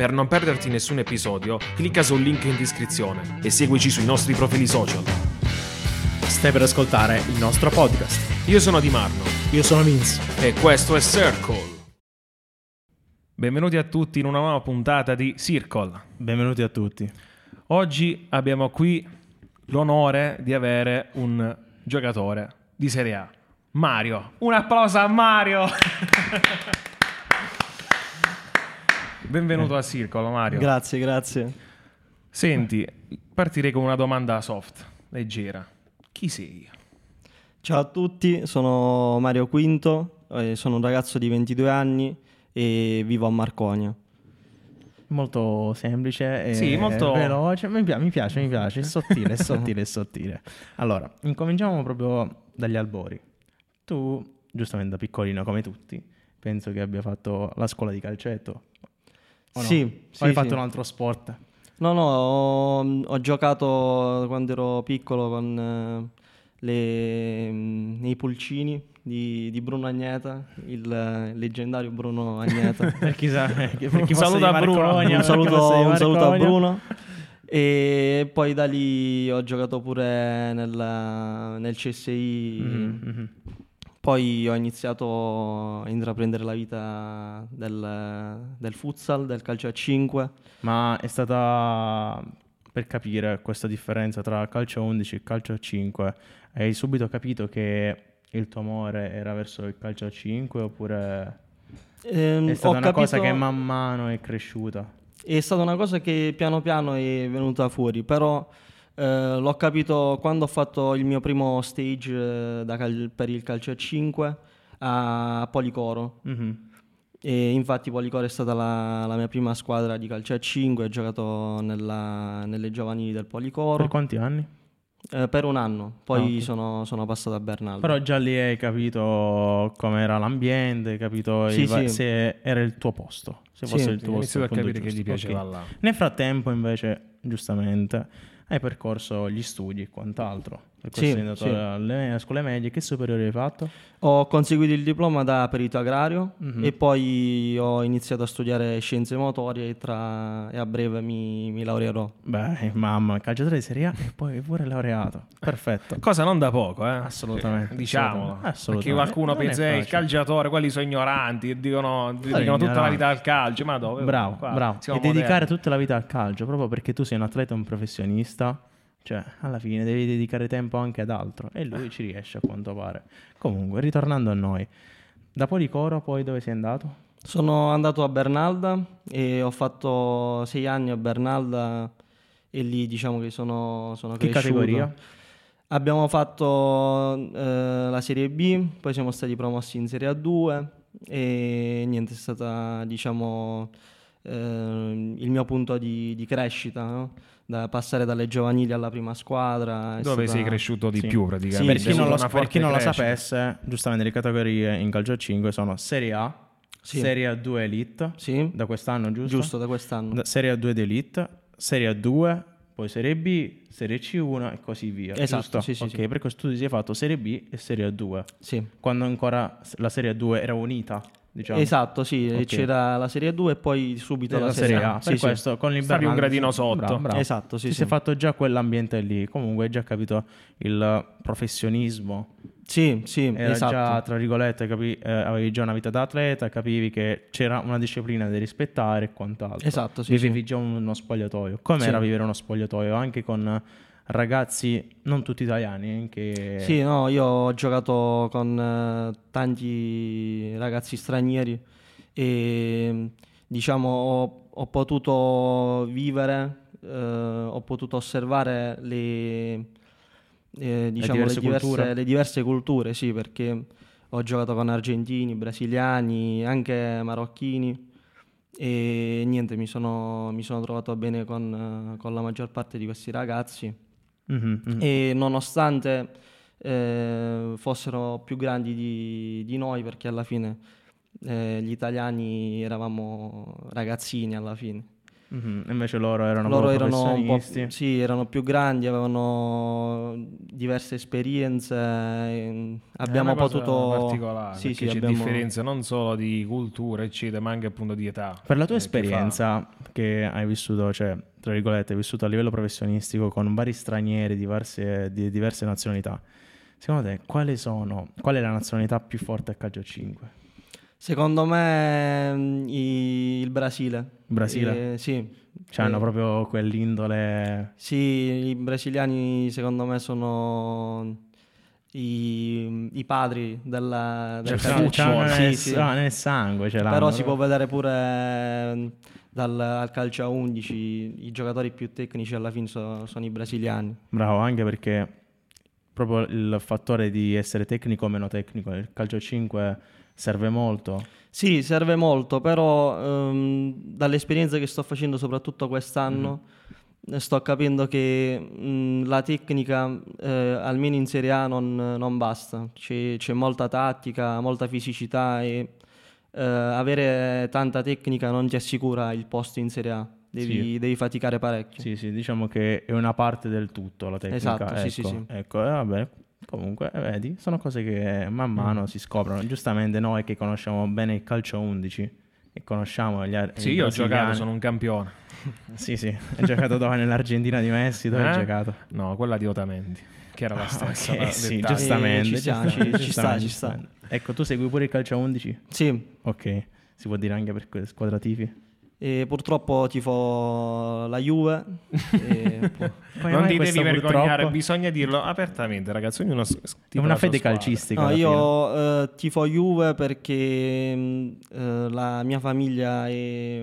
Per non perderti nessun episodio, clicca sul link in descrizione e seguici sui nostri profili social. Stai per ascoltare il nostro podcast. Io sono Di Marno Io sono Vince. e questo è Circle. Benvenuti a tutti in una nuova puntata di Circle. Benvenuti a tutti. Oggi abbiamo qui l'onore di avere un giocatore di Serie A, Mario. Un applauso a Mario! Benvenuto a Circle, Mario. Grazie, grazie. Senti, partirei con una domanda soft, leggera. Chi sei? Ciao a tutti, sono Mario Quinto, eh, sono un ragazzo di 22 anni e vivo a Marconia. Molto semplice e Sì, molto- veloce. Mi, pi- mi piace, mi piace. È sottile, è sottile, è sottile. Allora, incominciamo proprio dagli albori. Tu, giustamente da piccolino come tutti, penso che abbia fatto la scuola di calcetto. O no? Sì, O sì, hai sì. fatto un altro sport? No, no, ho, ho giocato quando ero piccolo con eh, le- mm, nei pulcini di, di Bruno Agneta, il eh, leggendario Bruno Agneta. Per chi sa, per chi Un saluto a Bruno. Un, saluto, un saluto a. Bruno. E poi da lì ho giocato pure nel, nel CSI. Mhm, mhm. Poi ho iniziato a intraprendere la vita del, del futsal, del calcio a 5. Ma è stata per capire questa differenza tra calcio a 11 e calcio a 5. Hai subito capito che il tuo amore era verso il calcio a 5 oppure Ehm, è stata una cosa capito- che man mano è cresciuta? È stata una cosa che piano piano è venuta fuori, però eh, l'ho capito quando ho fatto il mio primo stage eh, da cal- per il calcio a 5 a Policoro. Mhm. E infatti Policoro è stata la, la mia prima squadra di calcio a 5, ho giocato nella- nelle giovanili del Policoro Per quanti anni? eh, per un anno, poi Ah, ok. sono, sono passato a Bernaldo. Però già lì hai capito com'era l'ambiente, hai capito Sì, il va- sì. se era il tuo posto, se Sì, fosse il tuo Ho posto. iniziato a capire che gli giusto. piaceva Ok. là. Nel frattempo, invece, giustamente, hai percorso gli studi e quant'altro. Percorso Sì, sei andato sì. alle, scuole medie. Che superiori hai fatto? Ho conseguito il diploma da perito agrario Mhm. e poi ho iniziato a studiare scienze motorie e, tra- e a breve mi, mi laureerò. Beh, mamma, calciatore di Serie A e poi pure laureato. Perfetto. Cosa non da poco, eh? Assolutamente. Diciamolo. Assolutamente. Perché qualcuno Non pensa, eh, il calciatore, quelli sono ignoranti, e dicono, dicono tutta la vita al calcio. Ma dove? Bravo, Qua bravo. E dedicare moderni. tutta la vita al calcio, proprio perché tu sei un atleta e un professionista, cioè alla fine devi dedicare tempo anche ad altro e lui ci riesce a quanto pare. Comunque, ritornando a noi, da Policoro poi dove sei andato? Sono andato a Bernalda e ho fatto sei anni a Bernalda e lì diciamo che sono, sono Che cresciuto. categoria? Abbiamo fatto eh, la Serie B, poi siamo stati promossi in Serie A2 e niente, è stata diciamo eh, il mio punto di, di crescita, no? da passare dalle giovanili alla prima squadra. Dove stata- sei cresciuto di Sì. più Sì, praticamente? per chi non, lo, per chi non lo sapesse, giustamente le categorie in calcio a 5 sono Serie A, Sì. Serie A2 Elite, Sì, da quest'anno giusto? giusto da quest'anno. Da- Serie A2 ed Elite, Serie A2, poi Serie B, Serie C1 e così via. Esatto, sì, sì, ok, sì. per questo tu ti sei fatto Serie B e Serie A2. Sì. Quando ancora la Serie A2 era unita, diciamo. Esatto, sì, Ok. c'era la Serie 2 e poi subito La, la, Serie A. Sì, per sì. questo con il Stavi un gradino sotto. Bravo, bravo. Esatto, sì, Ti sì. sei fatto già quell'ambiente lì. Comunque hai già capito il professionismo. Sì, sì, Era esatto. già, tra virgolette, capi- eh, avevi già una vita da atleta, capivi che c'era una disciplina da rispettare e quant'altro. Esatto, sì, Vivevi sì. già uno spogliatoio. Come Sì. era vivere uno spogliatoio? Anche con ragazzi non tutti italiani, anche... Sì, no, io ho giocato con eh, tanti ragazzi stranieri e diciamo ho, ho potuto vivere, eh, ho potuto osservare le, eh, diciamo, le, diverse diverse, culture. le diverse culture, sì, perché ho giocato con argentini, brasiliani, anche marocchini e niente, mi sono, mi sono trovato bene con, eh, con la maggior parte di questi ragazzi Mhm, mhm. e nonostante eh, fossero più grandi di, di noi, perché alla fine eh, gli italiani eravamo ragazzini alla fine. Mhm, Invece loro erano Loro erano, un po', professionisti. sì, erano più grandi, avevano diverse esperienze. e Abbiamo È una cosa particolare. particolare, Sì, perché sì, c'è abbiamo- differenza non solo di cultura, eccetera, ma anche appunto di età. Per la tua Eh, che fa- esperienza che hai vissuto, cioè, tra virgolette, hai vissuto a livello professionistico con vari stranieri diverse, di diverse nazionalità, secondo te quali sono, qual è la nazionalità più forte a calcio 5? Secondo me mm, i- il Brasile. Brasile? Eh, sì. Cioè hanno Eh, proprio quell'indole... Sì, i brasiliani secondo me sono i, i padri della, del Cioè, calcio. c'hanno C'hanno Sì, nel, sì. ah, nel sangue, ce l'hanno. Però si può vedere pure mm, dal al calcio a 11 i giocatori più tecnici alla fine so- sono i brasiliani. Bravo, anche perché proprio il fattore di essere tecnico o meno tecnico nel calcio 5 serve molto. Sì, serve molto, però ehm, dall'esperienza che sto facendo soprattutto quest'anno eh, sto capendo che mh, la tecnica eh, almeno in Serie A non, non basta, c'è, c'è molta tattica, molta fisicità e eh, avere tanta tecnica non ti assicura il posto in Serie A, devi, devi faticare parecchio. Sì, sì, diciamo che è una parte del tutto la tecnica. Esatto, sì, sì, ecco, sì. Ecco, eh, vabbè, comunque, eh, vedi, sono cose che man mano si scoprono. Giustamente noi che conosciamo bene il calcio 11 e conosciamo gli ar- Sì, io ho giocato, sono un campione. Sì, sì, hai giocato dove? Nell'Argentina di Messi, dove hai Eh? giocato? No, quella di Otamendi, che era la stessa. Ok, da sì, dettaglio. giustamente. Eh, ci sta, giustamente, ci- ci sta, ci sta. Ecco, tu segui pure il calcio 11? Sì, Ok, si può dire anche per squadra tifi? E purtroppo tifo la Juve. e poi- non ti devi vergognare, purtroppo? bisogna dirlo apertamente, ragazzi. Ognuno È una fede squadra. calcistica. No, io eh, tifo Juve perché mh, eh, la mia famiglia è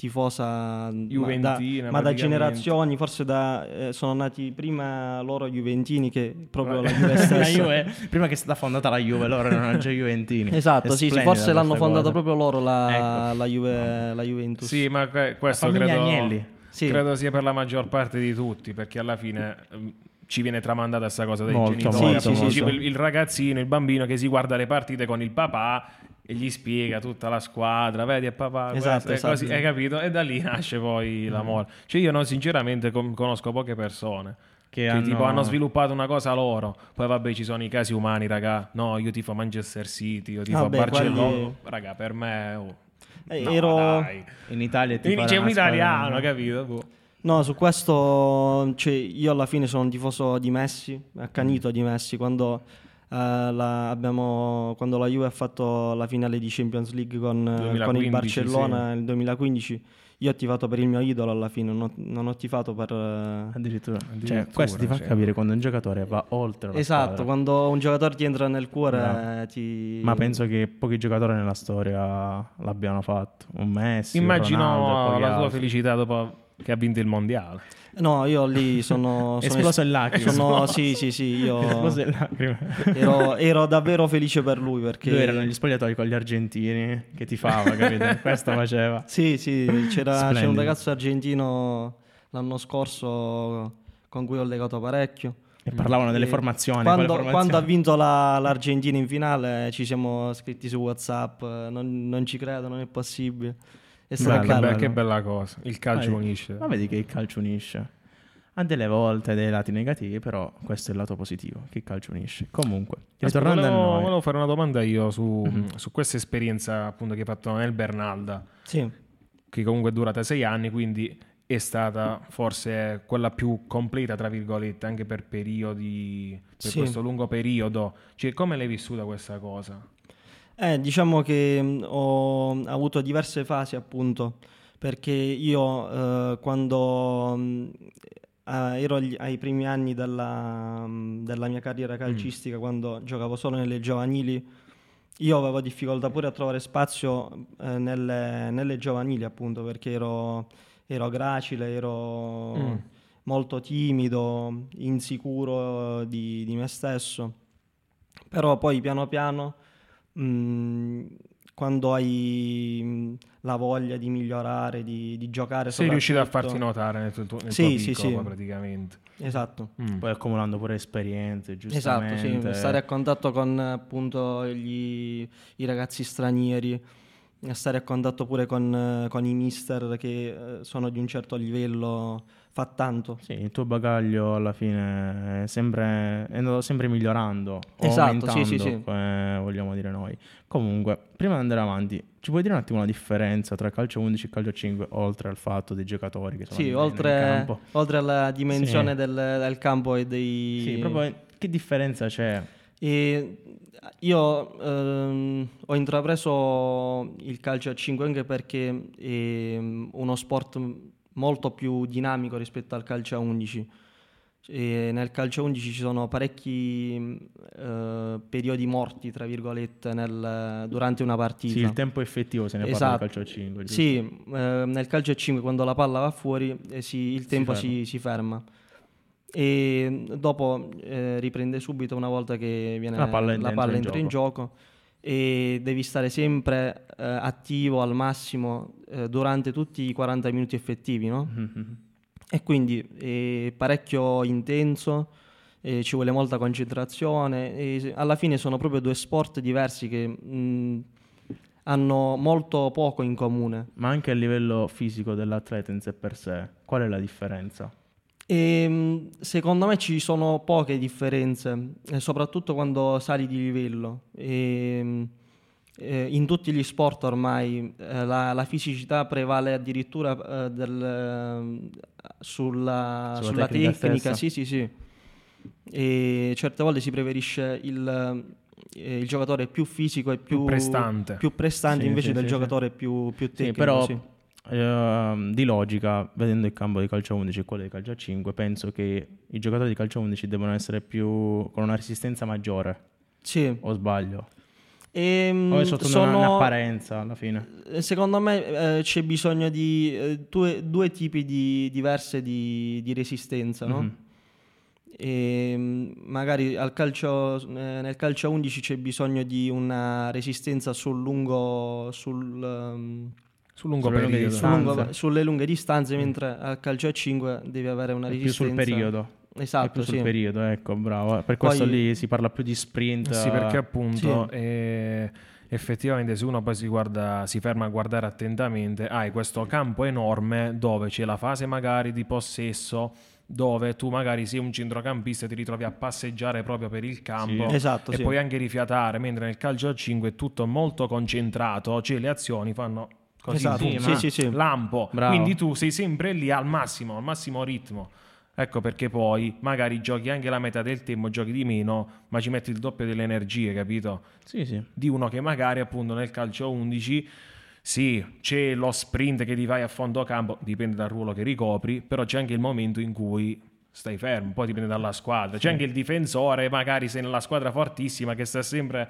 tifosa ma Juventina, da, ma da generazioni, forse da, eh, sono nati prima loro Juventini che proprio la Juve la. Juve, prima che è stata fondata la Juve, loro erano già Juventini. Esatto, sì, sì, forse l'hanno fondata cosa. proprio loro la, Ecco. la, Juve, la Juventus. Sì, ma que- questo credo. Sì. credo sia per la maggior parte di tutti, perché alla fine ehm, ci viene tramandata questa cosa dai Molto, genitori. molto, appunto, molto. il ragazzino, il bambino che si guarda le partite con il papà e gli spiega tutta la squadra, vedi è papà, Esatto, questo, esatto. così, hai capito? E da lì nasce poi l'amore. Cioè io no, sinceramente conosco poche persone Che che, hanno- tipo hanno sviluppato una cosa loro. Poi vabbè ci sono i casi umani, raga. No, io tifo Manchester City, io tifo Vabbè, Barcellona. quelli- Raga, per me... oh, Eh, no, ero- dai. In Italia ti Quindi fa c'è un italiano, capito? Boh. No, su questo cioè, io alla fine sono un tifoso di Messi, accanito di Messi. Quando, la, abbiamo, quando la Juve ha fatto la finale di Champions League con, eh, con 2015, il Barcellona nel 2015, io ho tifato per il mio idolo alla fine, non ho, non ho tifato per... eh, Addirittura. Addirittura, Cioè, questo ti fa cioè. capire quando un giocatore va oltre la Esatto, squadra. quando un giocatore ti entra nel cuore eh, ti... Ma penso che pochi giocatori nella storia l'abbiano fatto. Un Messi, Ronaldo Immagino pochi la tua altri. felicità dopo che ha vinto il mondiale. No, io lì sono... Sono esploso in lacrime. sono- sì, sì, sì, io... Esploso in lacrime. ero, ero davvero felice per lui perché... Lui era negli spogliatoi con gli argentini che tifava, capito? Questo faceva. Sì, sì, c'era, c'era un ragazzo argentino l'anno scorso con cui ho legato parecchio. E parlavano delle E formazioni. Quando, quale quando ha vinto la- l'Argentina in finale ci siamo scritti su WhatsApp, non, non ci credo, non è possibile. È stato Bello, Che, bello. be- bello. che bella cosa. Il calcio Ma- unisce. Ma vedi che il calcio unisce. Ha delle volte dei lati negativi, però questo è il lato positivo, che il calcio unisce. Comunque, ritornando volevo, a noi. volevo fare una domanda io su, Mhm. su questa esperienza appunto che hai fatto nel Bernalda, Sì. che comunque è durata sei anni, quindi è stata forse quella più completa, tra virgolette, anche per periodi, per Sì. questo lungo periodo. Cioè, come l'hai vissuta questa cosa? Eh, diciamo che mh, ho avuto diverse fasi appunto, perché io eh, quando eh, ero agli- ai primi anni della, mh, della mia carriera calcistica, quando giocavo solo nelle giovanili, io avevo difficoltà pure a trovare spazio eh, nelle, nelle giovanili appunto, perché ero, ero gracile, ero Mm. molto timido, insicuro di, di me stesso. Però poi piano piano, mh, quando hai mh, la voglia di migliorare, di, di giocare, Sei riuscito a farti notare nel tuo, nel tuo Sì, sì, piccolo, sì. praticamente. Esatto. Mm. Poi accumulando pure esperienze, Esatto, giustamente. sì, stare a contatto con appunto gli- i ragazzi stranieri stare a contatto pure con, con i mister che eh, sono di un certo livello fa tanto. Sì, il tuo bagaglio alla fine è, sempre, è andato sempre migliorando, Esatto, sì, sì, sì. come vogliamo dire noi. Comunque, prima di andare avanti, ci puoi dire un attimo la differenza tra calcio 11 e calcio 5, oltre al fatto dei giocatori che sono Sì, oltre, oltre alla dimensione Sì. del, del campo e dei... Sì, proprio che differenza c'è? E io ehm, ho intrapreso il calcio a 5 anche perché è uno sport molto più dinamico rispetto al calcio a 11. E nel calcio a 11 ci sono parecchi eh, periodi morti, tra virgolette, nel- durante una partita. Sì, il tempo effettivo se ne parla Esatto. del calcio 5. giusto? Sì, eh, nel calcio a 5 quando la palla va fuori eh, si- il tempo ferma. si, si ferma. E dopo eh, riprende subito una volta che viene, La palla entra in entra in gioco e devi stare sempre eh, attivo al massimo eh, durante tutti i 40 minuti effettivi, no? Mhm. E quindi è parecchio intenso, e ci vuole molta concentrazione e alla fine sono proprio due sport diversi che mh, hanno molto poco in comune. Ma anche a livello fisico dell'atleta in sé per sé, qual è la differenza? E, mh, secondo me ci sono poche differenze, eh, soprattutto quando sali di livello. E, mh, eh, in tutti gli sport ormai eh, la, la fisicità prevale addirittura del, ehm, sulla, Sulla sulla tecnica tecnica, sì, sì, sì. E certe volte si preferisce il, il giocatore più fisico e più, Più prestante. più prestante Sì, invece sì, del sì, giocatore più, più tecnico. però ehm, di logica, vedendo il campo di calcio 11 e quello di calcio 5, penso che i giocatori di calcio 11 devono essere più con una resistenza maggiore, Sì. o sbaglio? Ehm, O è sotto sono- una- un'apparenza alla fine? Eh, Secondo me eh, c'è bisogno di eh, due, due tipi di, diverse di, di resistenza, no? Mhm. E, mm, magari al calcio, eh, nel calcio a 11 c'è bisogno di una resistenza sul lungo, sul, ehm, Sul lungo Sulle lunghe periodo. sul lungo- Distanze. sulle lunghe distanze, mentre al calcio a 5 devi avere una È più resistenza. sul periodo. È Esatto, più sul sì. periodo, ecco, bravo. Per questo Poi- lì si parla più di sprint. Sì, perché appunto Sì. eh, effettivamente se uno poi si, guarda, si ferma a guardare attentamente, hai questo campo enorme dove c'è la fase magari di possesso, dove tu magari sei un centrocampista e ti ritrovi a passeggiare proprio per il campo Sì. Esatto, e sì. puoi anche rifiatare, mentre nel calcio a 5 è tutto molto concentrato, cioè le azioni fanno così, Esatto, boom, sì, sì, sì. lampo, Bravo. quindi tu sei sempre lì al massimo, al massimo ritmo. Ecco perché poi magari giochi anche la metà del tempo, giochi di meno, ma ci metti il doppio delle energie, capito? Sì, sì. Di uno che magari appunto nel calcio 11 sì, c'è lo sprint che ti vai a fondo campo, dipende dal ruolo che ricopri, però c'è anche il momento in cui stai fermo, poi dipende dalla squadra. C'è anche il difensore, magari sei nella squadra fortissima che sta sempre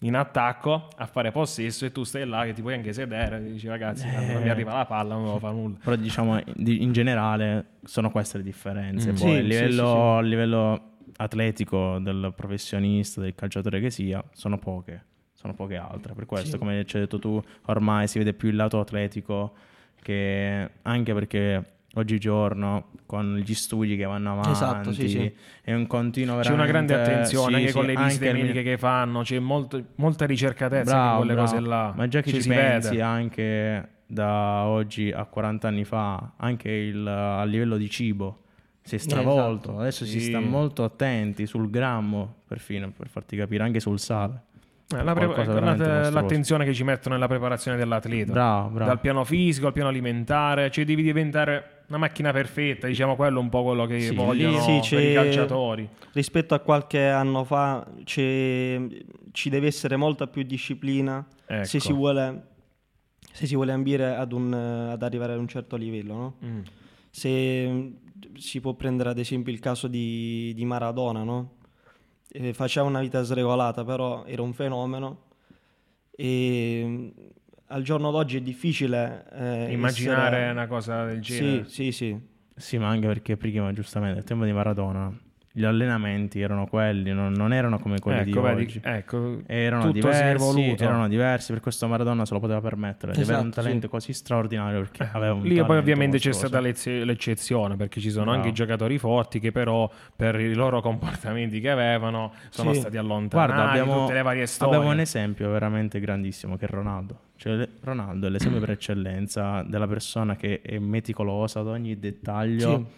in attacco a fare possesso e tu stai là che ti puoi anche sedere e dici ragazzi non mi arriva la palla, non devo fare nulla. Però diciamo di- in generale sono queste le differenze. Mm. Poi Sì, a livello, sì, sì. livello atletico del professionista, del calciatore che sia, sono poche. Sono poche altre. Per questo, come ci hai detto tu, ormai si vede più il lato atletico che anche perché oggigiorno con gli studi che vanno avanti Esatto, sì, sì. è un continuo C'è una grande veramente- attenzione sì, anche sì, con le visite mediche che fanno, c'è molto- molta ricercatezza Bravo, con quelle bravo. cose là. Ma già che ci si pensi vede. anche da oggi a 40 anni fa, anche il, a livello di cibo si è stravolto. Esatto. Adesso si sta molto attenti sul grammo, perfino per farti capire, anche sul sale. Eh, la pre- Qualcosa la- l'attenzione che ci mettono nella preparazione dell'atleta. Bravo, bravo. Dal piano fisico al piano alimentare, cioè devi diventare una macchina perfetta, diciamo quello è un po' quello che Sì, vogliono lì sì, i calciatori. Rispetto a qualche anno fa ci deve essere molta più disciplina Ecco. se, si vuole, se si vuole ambire ad, un, ad arrivare ad un certo livello. no? Mm. Se si può prendere ad esempio il caso di, di Maradona, no? Eh, faceva una vita sregolata, però era un fenomeno e mh, al giorno d'oggi è difficile eh, Immaginare essere- una cosa del genere. Sì, sì, sì. Sì, ma anche perché prima, giustamente, nel tempo di Maradona gli allenamenti erano quelli, non, non erano come quelli ecco, di vedi, oggi. ecco, Erano diversi, erano diversi, per questo Maradona se lo poteva permettere di avere un Esatto, talento sì. così straordinario perché aveva un Lì poi ovviamente c'è mostruoso. stata l'ez- l'eccezione perché ci sono Bravo. anche i giocatori forti che però per i loro comportamenti che avevano sono Sì. stati allontanati Guarda, abbiamo, tutte le varie storie. abbiamo un esempio veramente grandissimo che è Ronaldo. Cioè, Ronaldo è l'esempio per eccellenza della persona che è meticolosa ad ogni dettaglio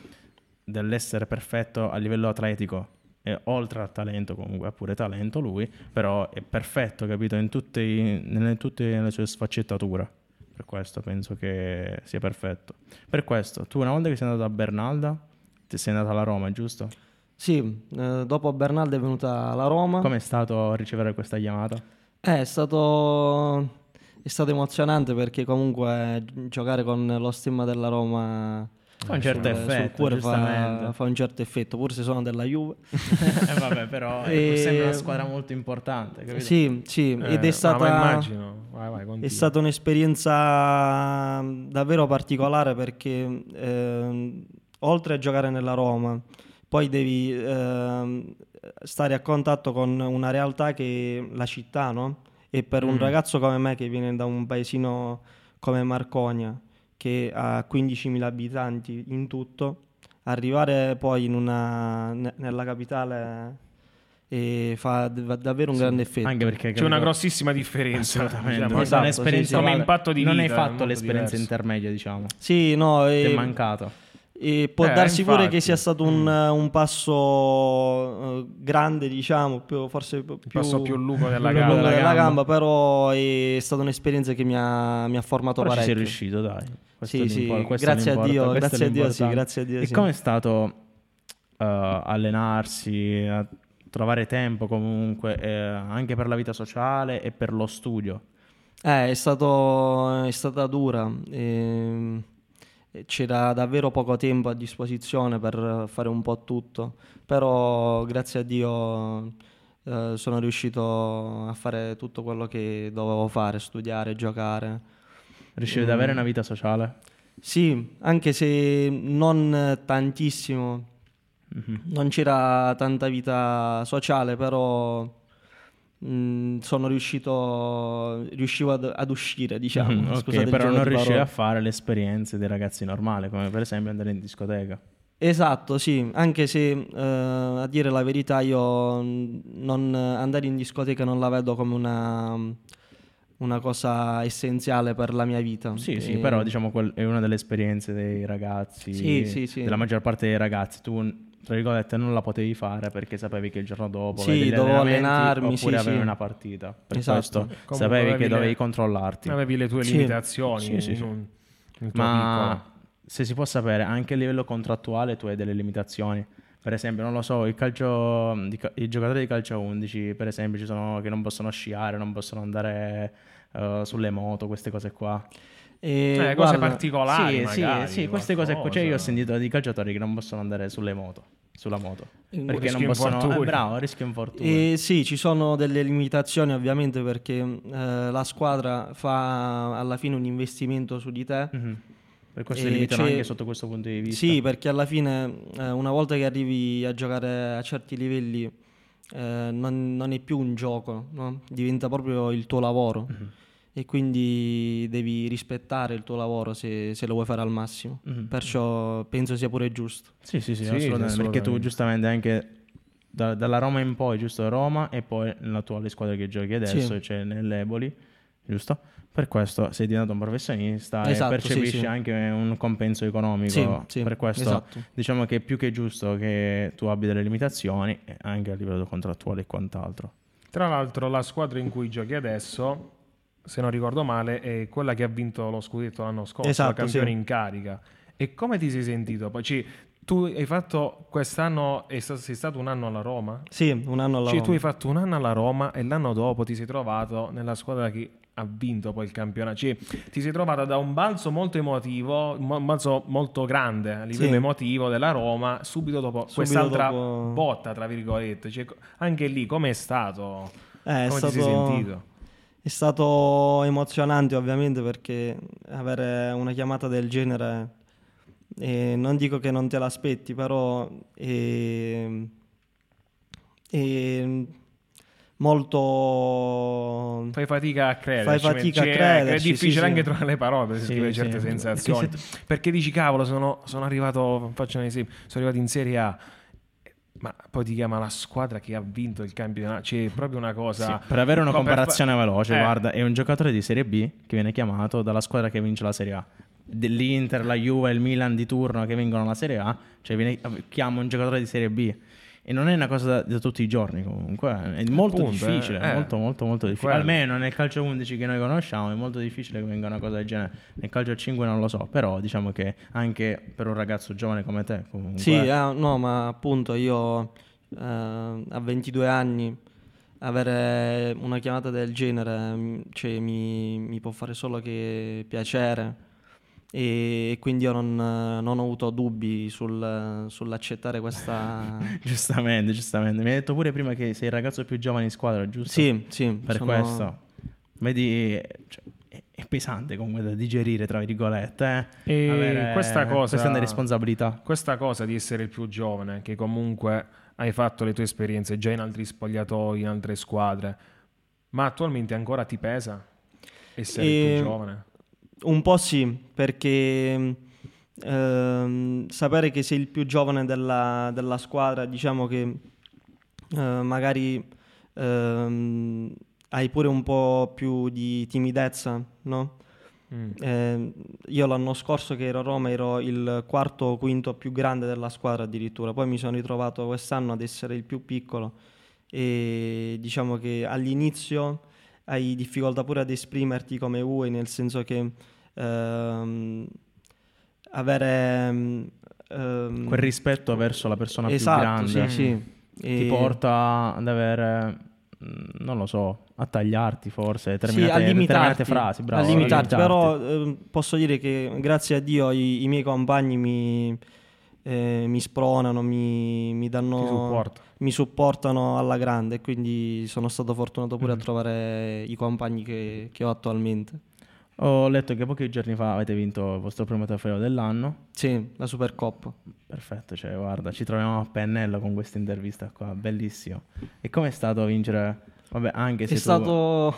dell'essere perfetto a livello atletico. E oltre al talento, comunque ha pure talento lui, però è perfetto, capito? In tutte, i- nelle, tutte le sue sfaccettature. Per questo penso che sia perfetto. Per questo, tu una volta che sei andato a Bernalda, ti sei andato alla Roma, giusto? Sì, eh, dopo Bernaldo è venuta la Roma. Com'è stato ricevere questa chiamata? Eh, è stato, è stato emozionante perché comunque giocare con lo stemma della Roma Fa un certo sul- sul effetto, cuore fa, giustamente. fa un certo effetto, pur se sono della Juve. eh, vabbè, però è E- sempre una squadra molto importante, capito? Sì, sì, Eh, ed è stata, immagino. Vai, vai, è stata un'esperienza davvero particolare perché ehm, oltre a giocare nella Roma, poi devi ehm, stare a contatto con una realtà che è la città, no? E per un Mm. ragazzo come me che viene da un paesino come Marconia, che ha 15.000 abitanti in tutto, arrivare poi in una, ne- nella capitale e fa d- davvero un grande effetto. Anche perché C'è una grossissima differenza. diciamo, non Esatto, sì, un'esperienza sì. come impatto di non vita. hai è fatto l'esperienza diverso. intermedia, diciamo. Sì, no, Ti è mancato. E può Eh, darsi pure infatti. che sia stato un, un passo eh, grande, diciamo, più- forse più, più lungo della più gamba. lungo della gamba. gamba, però è stata un'esperienza che mi ha, mi ha formato Però ci sei parecchio. riuscito, dai. Sì, è sì, è grazie a Dio, è grazie a Dio, sì, grazie a Dio, E sì. com'è stato eh, allenarsi, a trovare tempo comunque, eh, anche per la vita sociale e per lo studio? Eh, è, stato, è stata dura. ehm, e c'era davvero poco tempo a disposizione per fare un po' tutto, però grazie a Dio eh, sono riuscito a fare tutto quello che dovevo fare, studiare, giocare. Riuscivi Mm. ad avere una vita sociale? Sì, anche se non tantissimo, Mhm. non c'era tanta vita sociale, però mm, sono riuscito, riuscivo ad, ad uscire, diciamo. Ok, Scusate il però non riuscivi a fare le esperienze dei ragazzi normali, come per esempio andare in discoteca. Esatto, sì, anche se eh, a dire la verità io mm, non, andare in discoteca non la vedo come una, una cosa essenziale per la mia vita. Sì, sì, E- però diciamo quel- è una delle esperienze dei ragazzi, Sì, sì, sì. della maggior parte dei ragazzi. Tu, tra virgolette, non la potevi fare perché sapevi che il giorno dopo Sì, avevi degli dovevo allenamenti allenarmi, oppure sì, avevi sì. una partita. Per Esatto. questo Comunque sapevi che le- dovevi controllarti. Avevi le tue Sì. limitazioni Sì, sì, sì. tuo Ma piccolo. se si può sapere, anche a livello contrattuale tu hai delle limitazioni. Per esempio, non lo so, il calcio, i giocatori di calcio 11, per esempio, ci sono che non possono sciare, non possono andare eh, sulle moto, queste cose qua. e Eh, cose guarda, particolari, sì, sì, magari, sì, queste cose qua. Cioè, io ho sentito di calciatori che non possono andare sulle moto, sulla moto. Perché non possono... Eh, bravo, rischio infortuni. E sì, ci sono delle limitazioni ovviamente perché eh, la squadra fa alla fine un investimento su di te. Mhm. Per questo E si limitano anche sotto questo punto di vista. Sì, perché alla fine eh, una volta che arrivi a giocare a certi livelli eh, non, non è più un gioco, no? diventa proprio il tuo lavoro Mhm. E quindi devi rispettare il tuo lavoro se, se lo vuoi fare al massimo. Mhm. Perciò penso sia pure giusto. Sì, sì, sì, Sì, assolutamente, assolutamente. Perché tu giustamente anche da- dalla Roma in poi, giusto? Roma e poi nell'attuale squadra che giochi adesso, Sì. cioè nell'Eboli, giusto? Per questo sei diventato un professionista Esatto, e percepisci sì. anche un compenso economico. Sì, sì, per questo esatto. diciamo che è più che giusto che tu abbia delle limitazioni eh, anche a livello contrattuale e quant'altro. Tra l'altro, la squadra in cui giochi adesso, se non ricordo male, è quella che ha vinto lo scudetto l'anno scorso, Esatto, la campione sì. in carica. E come ti sei sentito? Poi, ci- tu hai fatto quest'anno, sei stato un anno alla Roma? Sì, un anno alla Cioè, tu Roma. hai fatto un anno alla Roma e l'anno dopo ti sei trovato nella squadra che ha vinto poi il campionato. Cioè, ti sei trovato da un balzo molto emotivo, mo- un balzo molto grande a livello Sì. emotivo della Roma, subito dopo Subito quest'altra dopo- botta, tra virgolette. Cioè, anche lì, com'è stato? Eh, è Come ti sei stato- sentito? È stato emozionante ovviamente perché avere una chiamata del genere, eh, non dico che non te l'aspetti, però eh, e molto... Fai fatica a credere. Fai fatica a Cioè, crederci, È difficile sì, sì. anche trovare le parole per Sì, descrivere sì. certe Perché sensazioni. se Perché dici, cavolo, sono, sono arrivato, faccio un esempio, sono arrivato in Serie A. Poi ti chiama la squadra che ha vinto il campionato. C'è proprio una cosa. Sì, per avere una comparazione fa- veloce, Eh, guarda, è un giocatore di Serie B che viene chiamato dalla squadra che vince la Serie A. Dell'Inter, la Juve, il Milan di turno che vincono la Serie A, cioè viene, chiama un giocatore di Serie B. E non è una cosa da, da tutti i giorni comunque, è molto Appunto, difficile, eh, eh. molto molto molto difficile. Quello. Almeno nel calcio 11 che noi conosciamo è molto difficile che venga una cosa del genere. Nel calcio 5 non lo so, però diciamo che anche per un ragazzo giovane come te comunque... Sì, eh, no, ma appunto io eh, a 22 anni avere una chiamata del genere mm, cioè, mi, mi può fare solo che piacere e quindi io non, non ho avuto dubbi sul- sull'accettare questa... Giustamente, giustamente. Mi hai detto pure prima che sei il ragazzo più giovane in squadra, giusto? Sì, sì. Per sono- questo, vedi, cioè, è, pesante comunque da digerire, tra virgolette. Eh? E Avere questa cosa- questa è una responsabilità. Questa cosa di essere il più giovane, che comunque hai fatto le tue esperienze già in altri spogliatoi, in altre squadre, ma attualmente ancora ti pesa essere E- più giovane? Un po' sì, perché ehm, sapere che sei il più giovane della, della squadra, diciamo che eh, magari ehm, hai pure un po' più di timidezza, no? Mm. Eh, io l'anno scorso che ero a Roma ero il quarto o quinto più grande della squadra addirittura, poi mi sono ritrovato quest'anno ad essere il più piccolo e diciamo che all'inizio hai difficoltà pure ad esprimerti come vuoi, nel senso che ehm, avere ehm, Quel rispetto verso la persona esatto, più grande sì, sì. ti E- porta ad avere, mm, non lo so, a tagliarti forse, Sì, determinate, a limitarti, frasi. Bravo, a limitarti, a però ehm, posso dire che grazie a Dio i, i miei compagni mi, eh, mi spronano, mi, mi danno... Ti supporto. mi supportano alla grande, quindi sono stato fortunato Mm. pure a trovare i compagni che, che ho attualmente. Ho letto che pochi giorni fa avete vinto il vostro primo trofeo dell'anno. Sì, la Supercoppa. Perfetto, cioè guarda, ci troviamo a pennello con questa intervista qua, bellissimo. E com'è stato vincere? Vabbè, anche se È tu- stato,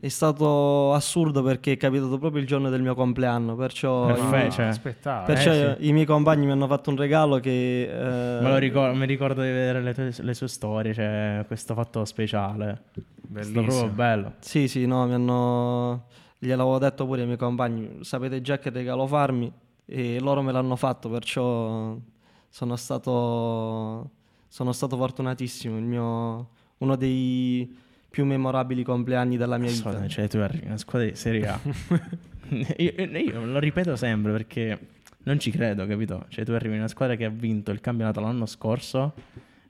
è stato assurdo perché è capitato proprio il giorno del mio compleanno, perciò, Perfetto, i, cioè, aspettare. perciò eh, i miei compagni mi hanno fatto un regalo che... eh, Me lo ricordo, mi ricordo di vedere le, tue- le sue storie, cioè questo fatto speciale. È stato Bellissimo. proprio bello. Sì, sì, no, mi hanno... Gliel'avevo detto pure ai miei compagni, sapete già che regalo farmi e loro me l'hanno fatto, perciò sono stato, sono stato fortunatissimo, il mio, uno dei più memorabili compleanni della mia vita. Cioè, tu arrivi in una squadra di Serie A. io, io lo ripeto sempre perché non ci credo, capito? Cioè, tu arrivi in una squadra che ha vinto il campionato l'anno scorso,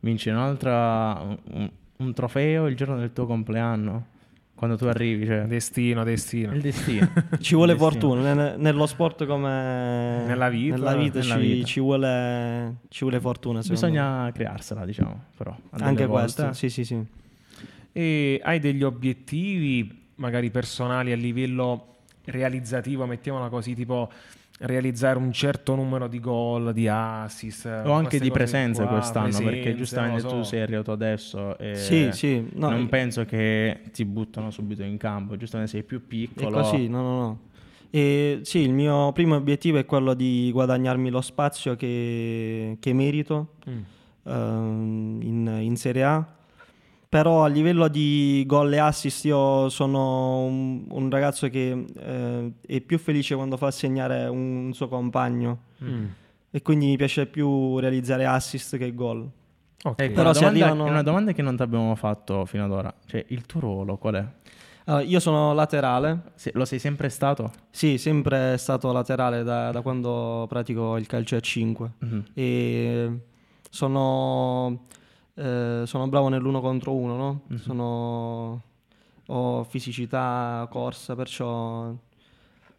vinci un'altra, un, un trofeo il giorno del tuo compleanno. Quando tu arrivi, cioè, Destino, destino. il destino. Ci vuole destino. fortuna, ne- nello sport come Nella vita, nella vita nella ci, vita. Ci, vuole, ci vuole fortuna. secondo me. Bisogna crearsela, diciamo, però. Anche volte. questo, sì, sì, sì. E hai degli obiettivi, magari personali a livello realizzativo, mettiamola così, tipo realizzare un certo numero di gol, di assist O anche di presenze qua, quest'anno, perché presenze, giustamente non lo tu so. sei arrivato adesso e Sì, sì, no, non è- penso che ti buttano subito in campo, giustamente sei più È piccolo. così, no, no, no. E sì, il mio primo obiettivo è quello di guadagnarmi lo spazio che, che merito Mm. ehm, in, in Serie A. Però a livello di gol e assist io sono un, un ragazzo che eh, è più felice quando fa segnare un suo compagno Mm. e quindi mi piace più realizzare assist che gol. Ok. Ecco, Però una, se domanda, arrivano- è una domanda che non ti abbiamo fatto fino ad ora. Cioè, il tuo ruolo qual è? Allora, io sono laterale, Se- lo sei sempre stato? sì, sempre stato laterale da, da quando pratico il calcio a 5. Mhm. e sono, eh, sono bravo nell'uno contro uno, no? Mhm. Sono, ho fisicità, corsa, perciò...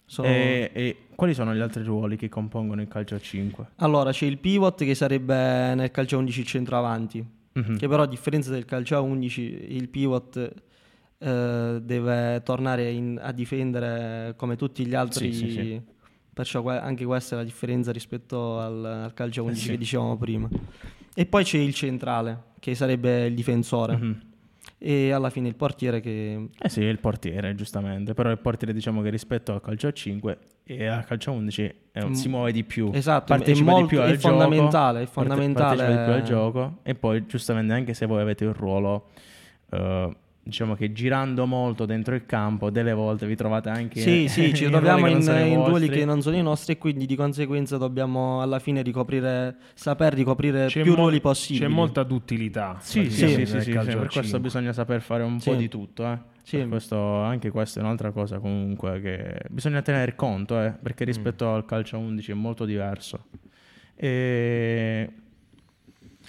sono- E, e quali sono gli altri ruoli che compongono il calcio a 5? Allora c'è il pivot che sarebbe nel calcio a 11 il centroavanti, Mhm. che però a differenza del calcio a 11 il pivot eh, deve tornare in- a difendere come tutti gli altri. Sì, sì, sì. Perciò anche questa è la differenza rispetto al, al calcio a 11 sì. che dicevamo prima. E poi c'è il centrale, che sarebbe il difensore. Mhm. E alla fine il portiere che... Eh sì, il portiere, giustamente. Però il portiere diciamo che rispetto al calcio a 5 e al calcio a 11 è un- Mm. si muove di più. Esatto, è partecipa molto- di più è al gioco. fondamentale, è fondamentale. Partecipa di più al gioco. E poi giustamente anche se voi avete un ruolo... eh, Diciamo che girando molto dentro il campo, delle volte vi trovate anche Sì, sì, ci troviamo in, in ruoli vostri. che non sono i nostri e quindi di conseguenza dobbiamo alla fine ricoprire, saper ricoprire C'è più mol- ruoli possibili. C'è molta duttilità. Sì, sì, sì, sì, sì, per questo bisogna saper fare un po' di tutto. Eh. Sì. Questo, anche questa è un'altra cosa comunque che bisogna tener conto, eh, perché rispetto al calcio a 11 è molto diverso. E...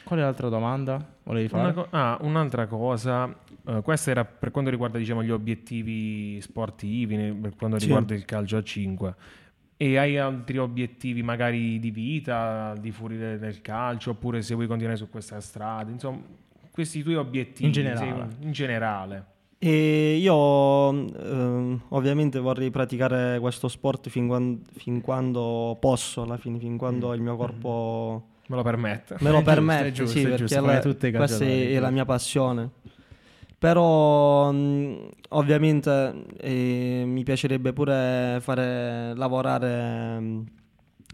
Qual è l'altra domanda? Volevi fare? Co- ah, un'altra cosa, eh, questa era per quanto riguarda diciamo, gli obiettivi sportivi, ne- per quanto Sì. riguarda il calcio a 5. E hai altri obiettivi magari di vita, di fuori de- del calcio, oppure se vuoi continuare su questa strada, insomma, questi tuoi obiettivi In generale. sei- in generale. E io ehm, ovviamente vorrei praticare questo sport fin, quan- fin quando posso, alla fine, fin quando il mio corpo Me lo permette. me lo permette, è giusto, sì, è perché giusto, i questa è, la mia passione. Però mh, ovviamente eh, mi piacerebbe pure fare lavorare, mh,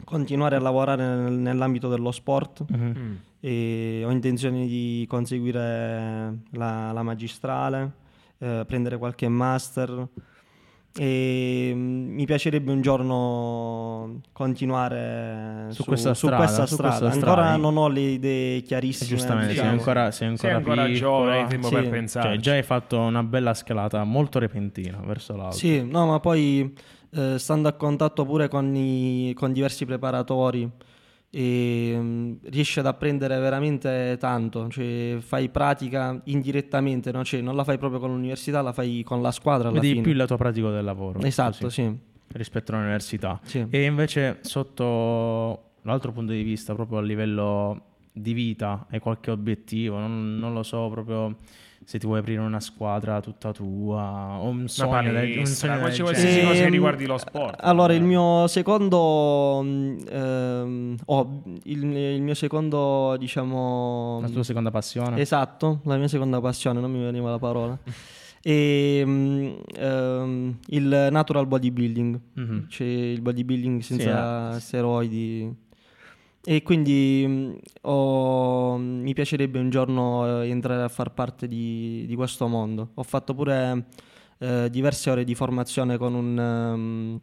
continuare a lavorare nel- nell'ambito dello sport Mhm. Mm. e ho intenzione di conseguire la, la magistrale, eh, prendere qualche master e mm, mi piacerebbe un giorno continuare Su questa su strada, questa su strada. questa Ancora strada. non ho le idee chiarissime. Giustamente, sei diciamo. ancora, sei Sei ancora, ancora giovane, tempo Sì. per pensare. Cioè, già hai fatto una bella scalata molto repentina verso l'alto. Sì, no, ma poi eh, stando a contatto pure con, i- con diversi preparatori e, mm, riesci ad apprendere veramente tanto, cioè fai pratica indirettamente, no? Cioè, non la fai proprio con l'università, la fai con la squadra alla Vedi fine. più il lato pratico del lavoro. Esatto, così, sì. rispetto all'università. sì. E invece sotto l'altro punto di vista, proprio a livello di vita, hai qualche obiettivo? Non, non lo so, proprio se ti vuoi aprire una squadra tutta tua o un sogno, del, un palestra, sogno qualsiasi genere. cosa che riguardi lo sport. Allora, il mio secondo, mm, ehm, oh, il, il mio secondo, diciamo, La tua seconda passione? Esatto, la mia seconda passione, non mi veniva la parola. E, mm, ehm, il natural bodybuilding, Mhm. cioè il bodybuilding senza eh. steroidi. E quindi ho- mi piacerebbe un giorno eh, entrare a far parte di, di questo mondo. Ho fatto pure eh, diverse ore di formazione con un, ehm,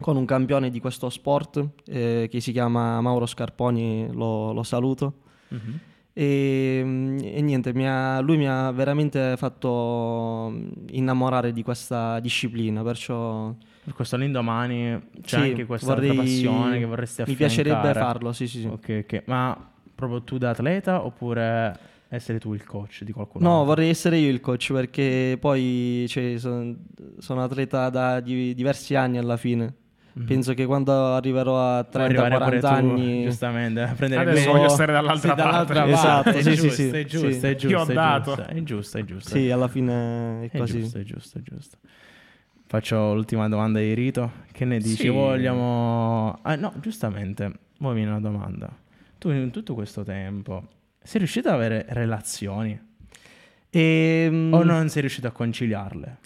con un campione di questo sport eh, che si chiama Mauro Scarponi, lo- lo saluto. Mhm. E, mm, e niente, mi ha- lui mi ha veramente fatto innamorare di questa disciplina, perciò Per questo l'indomani c'è sì, anche questa vorrei- passione che vorresti Mi affiancare. piacerebbe farlo, sì, sì, sì. Ok, ok. Ma proprio tu da atleta oppure essere tu il coach di qualcuno? No, altro? vorrei essere io il coach perché poi cioè, son- sono atleta da di- diversi anni alla fine. Mhm. Penso che quando arriverò a Puoi arrivare pure 30-40 tu, anni... giustamente, a prendere Adesso il voglio so- stare dall'altra Sì, parte. dall'altra Esatto, parte. sì, è sì, giusto, sì, è giusto, sì. è giusto, Io ho è giusto, è giusto, è giusto. Sì, alla fine è È così. giusto, è giusto, è giusto. Faccio l'ultima domanda di Rito. Che ne dici? Sì. Vogliamo... Ah, no, giustamente, ora viene una domanda. Tu in tutto questo tempo sei riuscito ad avere relazioni E, mm, o non sei riuscito a conciliarle?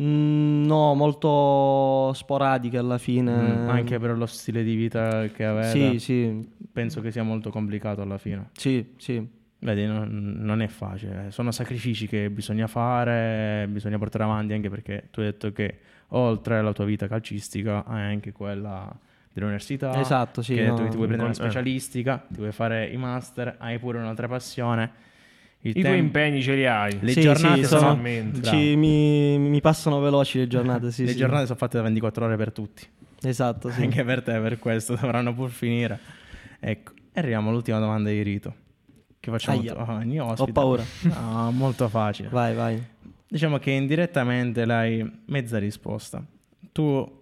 mm, no, molto sporadiche alla fine. Mm, anche per lo stile di vita che avete? Sì, sì, Penso che sia molto complicato alla fine. sì, sì. Vedi, non, non è facile. Sono sacrifici che bisogna fare, bisogna portare avanti anche perché tu hai detto che oltre alla tua vita calcistica hai anche quella dell'università. Esatto, sì, Che hai detto no. che ti vuoi prendere una Eh. specialistica, ti vuoi fare i master, hai pure un'altra passione. Il I tuoi tempo- impegni ce li hai. Le Sì, giornate sì, sono... Ci- mi, mi passano veloci le giornate, sì, Le sì. giornate sono fatte da 24 ore per tutti. Esatto, sì. Anche per te, per questo, dovranno pur finire. Ecco, e arriviamo all'ultima domanda di Rito. Che facciamo? Aia. Il mio Ho ospite. paura. No, molto facile. Vai, vai. Diciamo che indirettamente l'hai mezza risposta. Tu,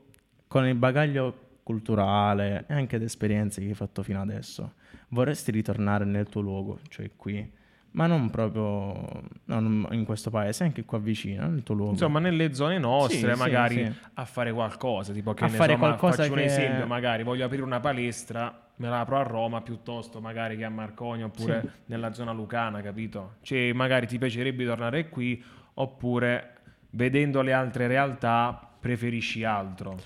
con il bagaglio culturale e anche di esperienze che hai fatto fino adesso, vorresti ritornare nel tuo luogo, cioè qui, ma non proprio non in questo paese, anche qua vicino, nel tuo luogo. Insomma, nelle zone nostre, Sì, sì, magari sì. a fare qualcosa, tipo che A ne fare so, qualcosa faccio che- un esempio, magari voglio aprire una palestra, me la apro a Roma piuttosto magari che a Marconi oppure nella zona lucana, capito? Cioè, magari ti piacerebbe tornare qui oppure vedendo le altre realtà preferisci altro.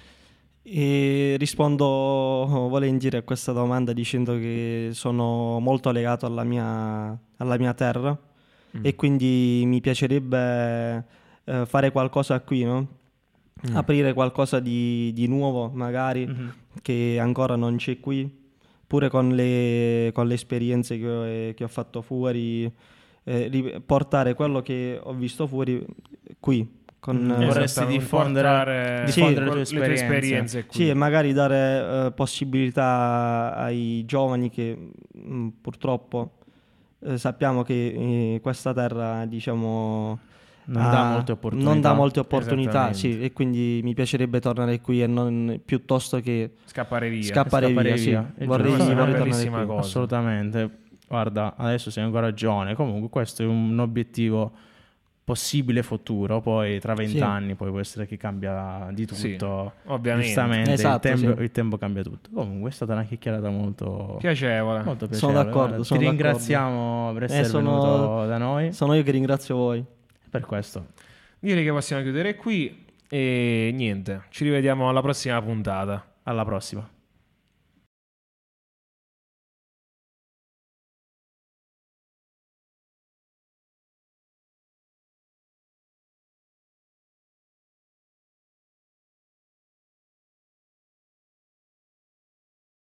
E rispondo volentieri a questa domanda dicendo che sono molto legato alla mia, alla mia terra e quindi mi piacerebbe eh, fare qualcosa qui, no? aprire qualcosa di, di nuovo magari che ancora non c'è qui, pure con le, con le esperienze che ho, che ho fatto fuori, eh, portare quello che ho visto fuori qui. Con, Mm, eh, vorresti diffondere- portare diffondere quel- le tue le tue esperienze. qui. Sì, e magari dare eh, possibilità ai giovani che mh, purtroppo eh, sappiamo che eh, questa terra, diciamo, Non dà molte opportunità. non dà molte opportunità, sì, e quindi mi piacerebbe tornare qui e non piuttosto che Scappare via. scappare, Scappare via, sì. via. È Vorrei, giusto, è una vorrei tornare bellissima qui. cosa. Assolutamente. Guarda, adesso sei ancora giovane. Comunque, questo è un obiettivo possibile futuro. Poi tra Sì. vent'anni poi può essere che cambia di tutto. Sì, ovviamente. Giustamente, Esatto, il, tempo, sì. il tempo cambia tutto. Comunque è stata una chiacchierata molto, Piacevole. molto Sono piacevole. d'accordo, Guarda, sono Ti d'accordo. ringraziamo per essere Eh, sono- venuto da noi. Sono io che ringrazio voi. Per questo. Direi che possiamo chiudere qui e niente, ci rivediamo alla prossima puntata. Alla prossima.